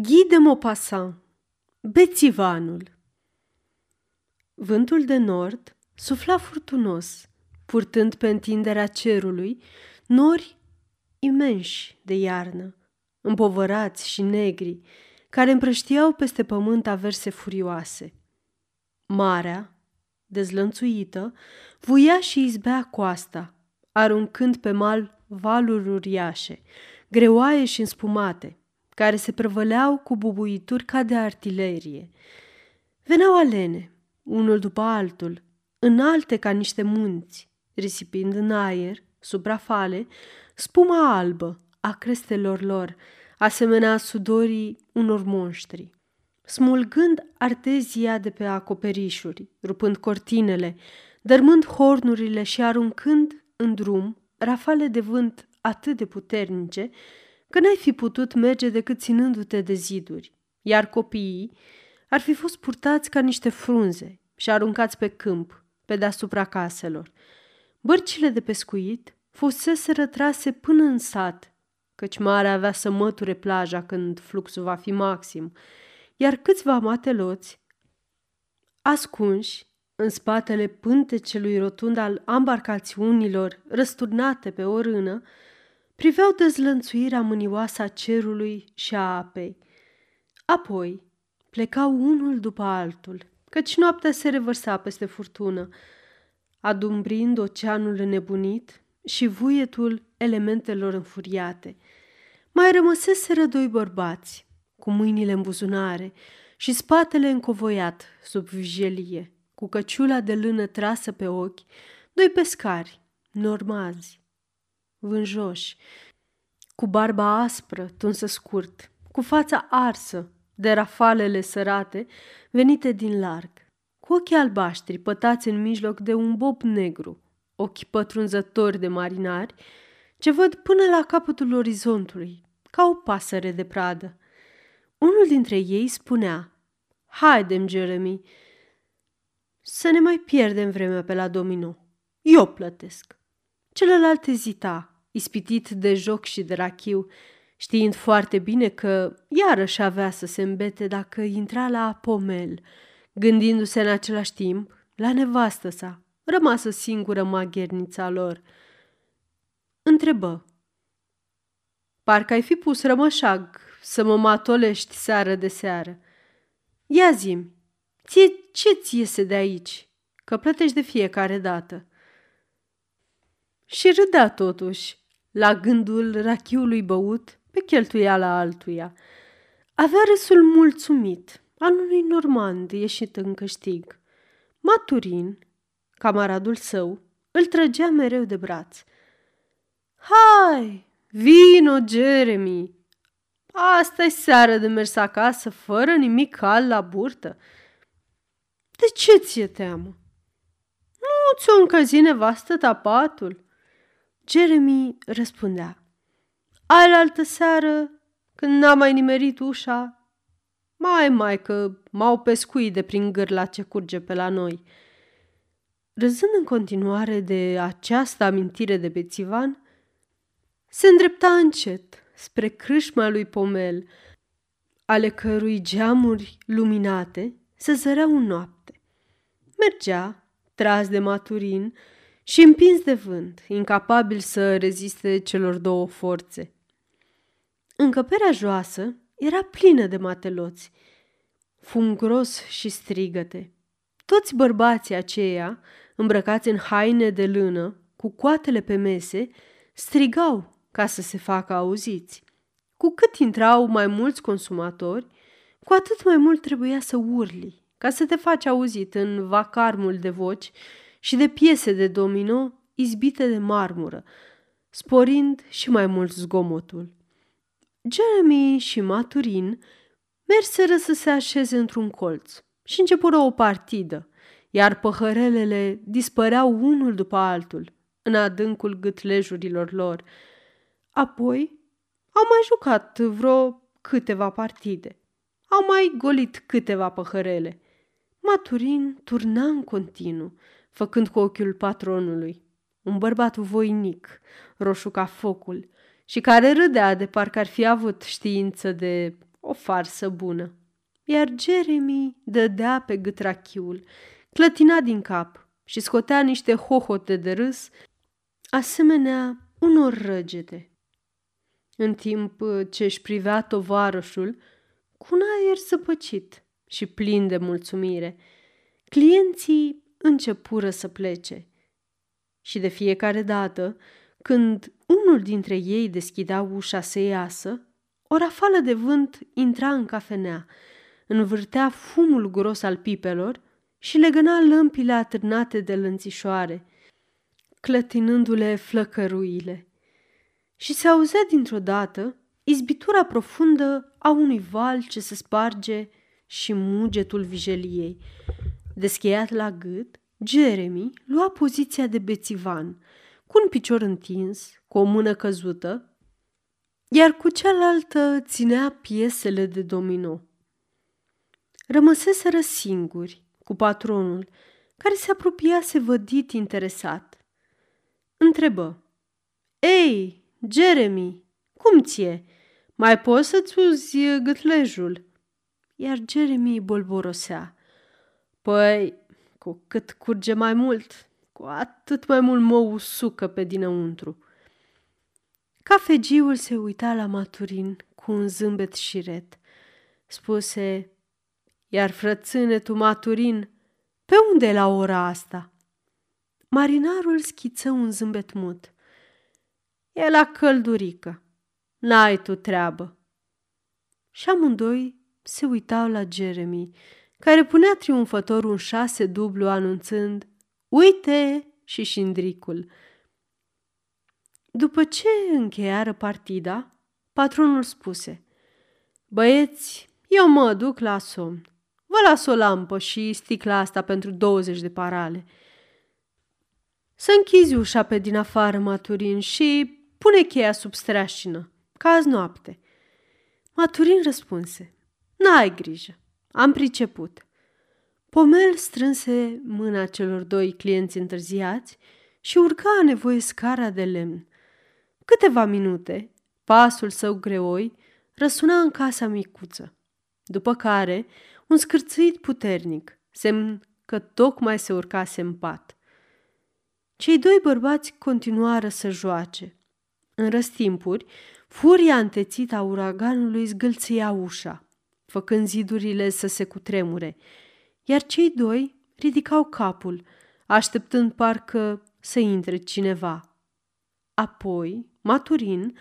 Guy de Maupassant Bețivanul Vântul de nord sufla furtunos, purtând pe întinderea cerului nori imensi de iarnă, împovărați și negri, care împrăștiau peste pământ averse furioase. Marea, dezlănțuită, vuia și izbea coasta, aruncând pe mal valuri uriașe, greoaie și înspumate, care se prăvăleau cu bubuituri ca de artilerie. Veneau alene, unul după altul, înalte ca niște munți, risipind în aer, sub rafale, spuma albă a crestelor lor, asemenea sudorii unor monștri. Smulgând artezia de pe acoperișuri, rupând cortinele, dărmând hornurile și aruncând în drum rafale de vânt atât de puternice, că n-ai fi putut merge decât ținându-te de ziduri, iar copiii ar fi fost purtați ca niște frunze și aruncați pe câmp, pe deasupra caselor. Bărcile de pescuit fusese rătrase până în sat, căci marea avea să măture plaja când fluxul va fi maxim, iar câțiva mateloți, ascunși în spatele pântecelui rotund al ambarcațiunilor răsturnate pe o rână, priveau dezlănțuirea mânioasă a cerului și a apei. Apoi plecau unul după altul, căci noaptea se revărsa peste furtună, adumbrind oceanul înnebunit și vuietul elementelor înfuriate. Mai rămăseseră doi bărbați, cu mâinile în buzunare și spatele încovoiat sub vijelie, cu căciula de lână trasă pe ochi, doi pescari, normazi, vânjoși, cu barba aspră, tunsă scurt, cu fața arsă de rafalele sărate venite din larg, cu ochii albaștri pătați în mijloc de un bob negru, ochi pătrunzători de marinari, ce văd până la capătul orizontului, ca o pasăre de pradă. Unul dintre ei spunea, Haidem, Jeremy, să ne mai pierdem vremea pe la domino. Eu plătesc. Celălalt ezita, ispitit de joc și de rachiu, știind foarte bine că iarăși avea să se îmbete dacă intra la pomel, gândindu-se în același timp la nevastă sa, rămasă singură maghernița lor. Întrebă. Parcă ai fi pus rămășag să mă matolești seară de seară. Ia zim, ție ce ți iese de aici? Că plătești de fiecare dată. Și râdea totuși, la gândul rachiului băut pe cheltuiala altuia. Avea râsul mulțumit al unui normand ieșit în câștig. Maturin, camaradul său, îl trăgea mereu de braț. Hai, vino, Jeremy! asta e seară de mers acasă, fără nimic cald la burtă. De ce ți-e teamă? Nu ți-o încălzi nevastă tapatul? Jeremy răspundea. Alaltă seară, când n-a mai nimerit ușa, mai, mai că m-au pescuit de prin gârla ce curge pe la noi. Râzând în continuare de această amintire de bețivan, se îndrepta încet spre crâșma lui Pomel, ale cărui geamuri luminate se zăreau în noapte. Mergea, tras de maturin, și împins de vânt, incapabil să reziste celor două forțe. Încăperea joasă era plină de mateloți, fungros și strigăte. Toți bărbații aceia, îmbrăcați în haine de lână, cu coatele pe mese, strigau ca să se facă auziți. Cu cât intrau mai mulți consumatori, cu atât mai mult trebuia să urli, ca să te faci auzit în vacarmul de voci și de piese de domino izbite de marmură, sporind și mai mult zgomotul. Jeremy și Maturin merseră să se așeze într-un colț și începură o partidă, iar păhărelele dispăreau unul după altul în adâncul gâtlejurilor lor. Apoi au mai jucat vreo câteva partide. Au mai golit câteva păhărele. Maturin turna în continuu, făcând cu ochiul patronului. Un bărbat voinic, roșu ca focul, și care râdea de parcă ar fi avut știință de o farsă bună. Iar Jeremy dădea pe gât rachiul, clătina din cap și scotea niște hohote de râs, asemenea unor răgete. În timp ce își privea tovarășul, cu un aer săpăcit și plin de mulțumire, clienții începură să plece. Și de fiecare dată, când unul dintre ei deschidea ușa să iasă, o rafală de vânt intra în cafenea, învârtea fumul gros al pipelor și legăna lămpile atârnate de lănțișoare, clătinându-le flăcăruile. Și se auzea dintr-o dată izbitura profundă a unui val ce se sparge și mugetul vijeliei. Descheiat la gât, Jeremy lua poziția de bețivan, cu un picior întins, cu o mână căzută, iar cu cealaltă ținea piesele de domino. Rămăseseră singuri, cu patronul, care se apropiase vădit interesat. Întrebă. Ei, Jeremy, cum ție? Mai poți să-ți uzi gâtlejul?" Iar Jeremy bolborosea. Păi, cu cât curge mai mult, cu atât mai mult mă usucă pe dinăuntru. Cafegiul se uita la Maturin cu un zâmbet șiret. Spuse, iar frățâne tu, Maturin, pe unde e la ora asta? Marinarul schiță un zâmbet mut. E la căldurică. N-ai tu treabă. Și amândoi se uitau la Jeremy, care punea triumfător un șase dublu anunțând Uite! și șindricul. După ce încheiară partida, patronul spuse Băieți, eu mă duc la somn. Vă las o lampă și sticla asta pentru 20 de parale. Să închizi ușa pe din afară, Maturin, și pune cheia sub streașină, ca azi noapte. Maturin răspunse, N-ai grijă, am priceput. Pomel strânse mâna celor doi clienți întârziați și urca a nevoie scara de lemn. Câteva minute, pasul său greoi răsuna în casa micuță, după care un scârțâit puternic, semn că tocmai se urcase în pat. Cei doi bărbați continuară să joace. În răstimpuri, furia întețită a uraganului zgâlția ușa, făcând zidurile să se cutremure, iar cei doi ridicau capul, așteptând parcă să intre cineva. Apoi, Maturin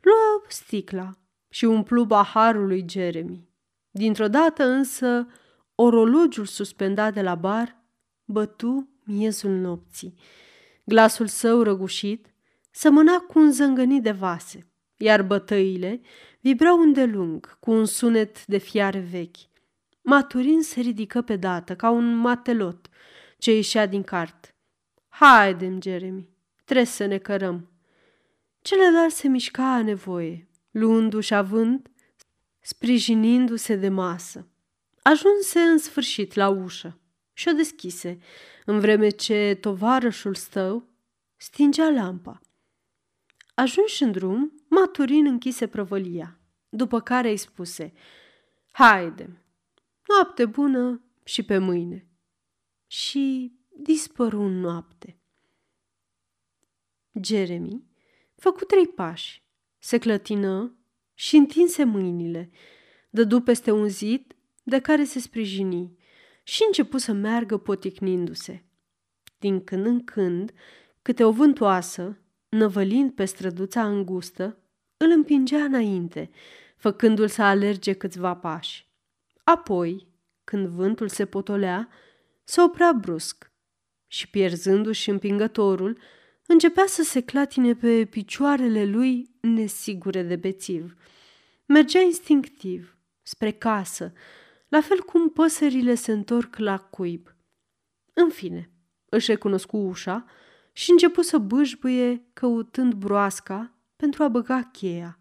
luă sticla și umplu baharul lui Jeremy. Dintr-o dată însă, orologiul suspendat de la bar bătu miezul nopții. Glasul său răgușit sămâna cu un zângănit de vase, iar bătăile vibrau îndelung cu un sunet de fiare vechi. Maturin se ridică pe dată, ca un matelot ce ieșea din cart. Haidem, Jeremy, trebuie să ne cărăm. Celălalt se mișca a nevoie, luându-și avânt, sprijinindu-se de masă. Ajunse în sfârșit la ușă și o deschise, în vreme ce tovarășul stău stingea lampa. Ajunși în drum, Maturin închise prăvălia, după care îi spuse Haide, noapte bună și pe mâine. Și dispăru în noapte. Jeremy făcu trei pași, se clătină și întinse mâinile, dădu peste un zid de care se sprijini și începu să meargă poticnindu-se. Din când în când, câte o vântoasă, năvălind pe străduța îngustă, îl împingea înainte, făcându-l să alerge câțiva pași. Apoi, când vântul se potolea, se oprea brusc și, pierzându-și împingătorul, începea să se clatine pe picioarele lui nesigure de bețiv. Mergea instinctiv, spre casă, la fel cum păsările se întorc la cuib. În fine, își recunoscu ușa și începu să bâșbâie căutând broasca pentru a băga cheia.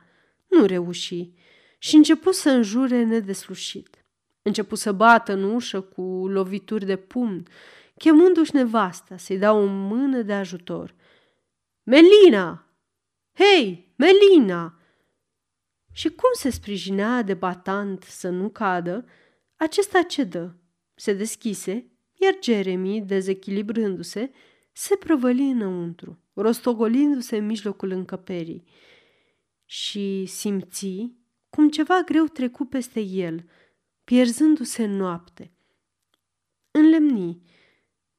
Nu reuși și începu să înjure nedeslușit. Începu să bată în ușă cu lovituri de pumn, chemându-și nevasta să-i dea o mână de ajutor. Melina! Hei, Melina! Și cum se sprijinea de batant să nu cadă, acesta cedă, se deschise, iar Jeremy, dezechilibrându-se, se prăvăli înăuntru, rostogolindu-se în mijlocul încăperii. Și simți cum ceva greu trecu peste el, pierzându-se în noapte. Înlemni,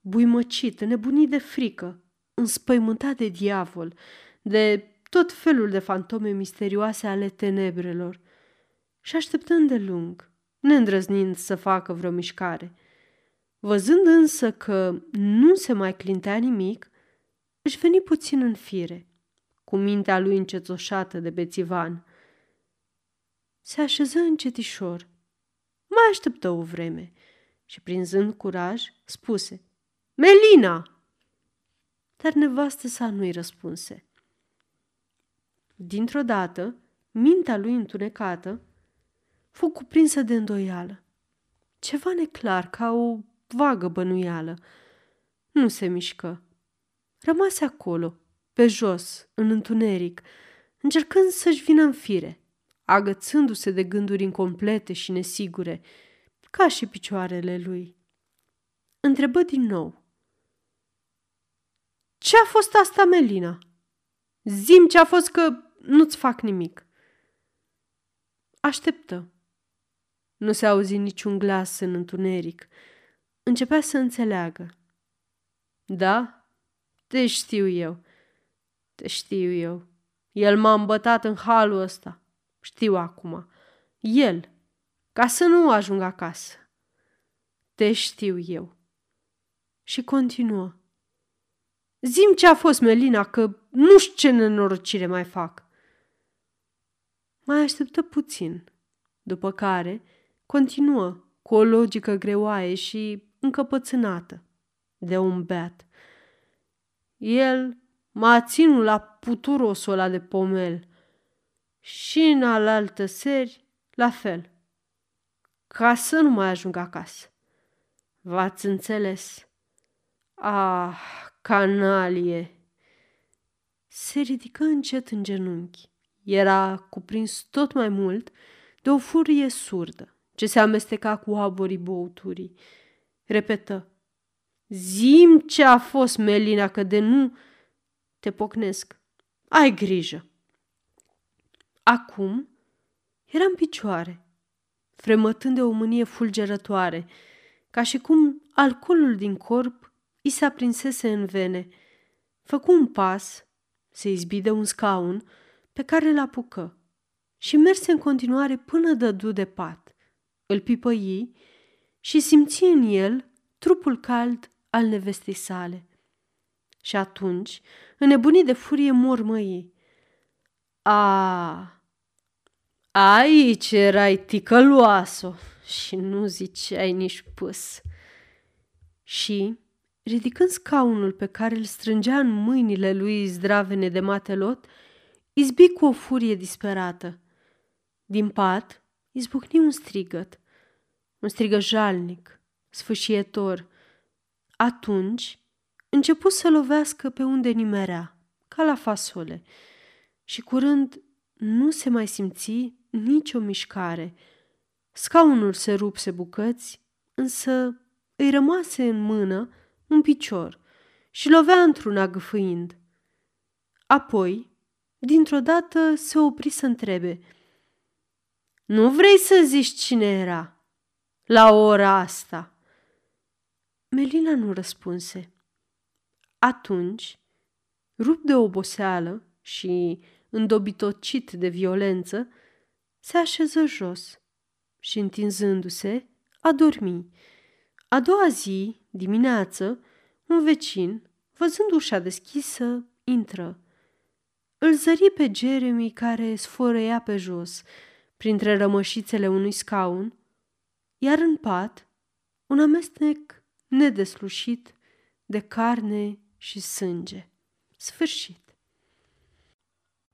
buimăcit, nebunit de frică, înspăimântat de diavol, de tot felul de fantome misterioase ale tenebrelor și așteptând de lung, neîndrăznind să facă vreo mișcare. Văzând însă că nu se mai clintea nimic, își veni puțin în fire, cu mintea lui încetoșată de bețivan. Se așeză încetișor, mai așteptă o vreme și, prinzând curaj, spuse Melina! Dar nevastă sa nu-i răspunse. Dintr-o dată, mintea lui întunecată fu cuprinsă de îndoială. Ceva neclar, ca o vagă bănuială. Nu se mișcă. Rămase acolo, pe jos, în întuneric, încercând să-și vină în fire, agățându-se de gânduri incomplete și nesigure, ca și picioarele lui. Întrebă din nou. Ce a fost asta, Melina?" Zim ce a fost că nu-ți fac nimic. Așteptă. Nu se auzi niciun glas în întuneric. Începea să înțeleagă. Da? Te știu eu. Te știu eu. El m-a îmbătat în halul ăsta. Știu acum. El. Ca să nu ajung acasă. Te știu eu. Și continuă. Zim ce a fost, Melina, că nu știu ce nenorocire mai fac. Mai așteptă puțin, după care continuă cu o logică greoaie și încăpățânată de un beat. El m-a ținut la puturosul ăla de pomel și în alaltă seri la fel, ca să nu mai ajung acasă. V-ați înțeles? Ah, canalie! Se ridică încet în genunchi. Era cuprins tot mai mult de o furie surdă ce se amesteca cu aborii băuturii. Repetă. Zim ce a fost, Melina, că de nu te pocnesc. Ai grijă. Acum era în picioare, fremătând de o mânie fulgerătoare, ca și cum alcoolul din corp i se aprinsese în vene. Făcu un pas, se izbi de un scaun pe care îl apucă și merse în continuare până dădu de pat. Îl pipăi și simți în el trupul cald al nevestei sale. Și atunci, înnebunit de furie, mormăi. A, aici erai ticăloasă și nu ziceai nici pus. Și, ridicând scaunul pe care îl strângea în mâinile lui zdravene de matelot, izbi cu o furie disperată. Din pat izbucni un strigăt, un strigă jalnic, sfâșietor. Atunci începu să lovească pe unde nimerea, ca la fasole, și curând nu se mai simți nicio mișcare. Scaunul se rupse bucăți, însă îi rămase în mână un picior și lovea într-una gâfâind. Apoi, dintr-o dată, se opri să întrebe. Nu vrei să zici cine era? La ora asta?" Melina nu răspunse. Atunci, rupt de oboseală și îndobitocit de violență, se așeză jos și, întinzându-se, a dormi. A doua zi, dimineață, un vecin, văzând ușa deschisă, intră. Îl zări pe Jeremy care sfărăia pe jos, printre rămășițele unui scaun, iar în pat un amestec nedeslușit de carne și sânge. Sfârșit.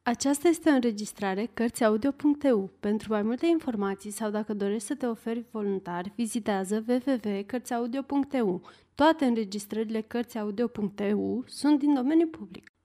Aceasta este o înregistrare Cărțiaudio.eu. Pentru mai multe informații sau dacă dorești să te oferi voluntar, vizitează www.cărțiaudio.eu. Toate înregistrările Cărțiaudio.eu sunt din domeniu public.